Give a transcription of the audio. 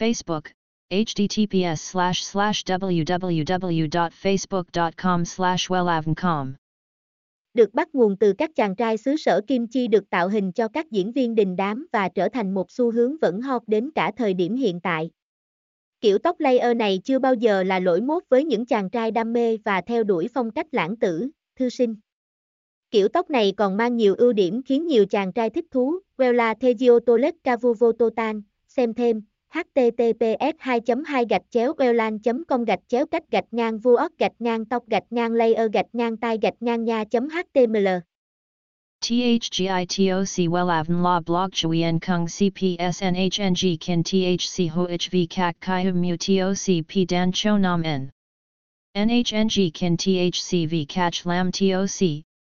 Facebook, https slash slash www.facebook.com slash wellavncom. Được bắt nguồn từ các chàng trai xứ sở Kim Chi được tạo hình cho các diễn viên đình đám và trở thành một xu hướng vẫn hot đến cả thời điểm hiện tại. Kiểu tóc layer này chưa bao giờ là lỗi mốt với những chàng trai đam mê và theo đuổi phong cách lãng tử, thư sinh. Kiểu tóc này còn mang nhiều ưu điểm khiến nhiều chàng trai thích thú. Wella Thegio Tolet Cavuvototan, xem thêm, https 2 2 gạch chéo welan com gạch chéo cách gạch ngang vuốt gạch ngang tóc gạch ngang layer gạch ngang tai gạch ngang nha html THGITOC WELAVN La Blog Chuyen Kung CPSNHNG Kin THC HOHV CAC CHI Hum Mu TOC P Dan Cho Nam N NHNG Kin vi cach Lam TOC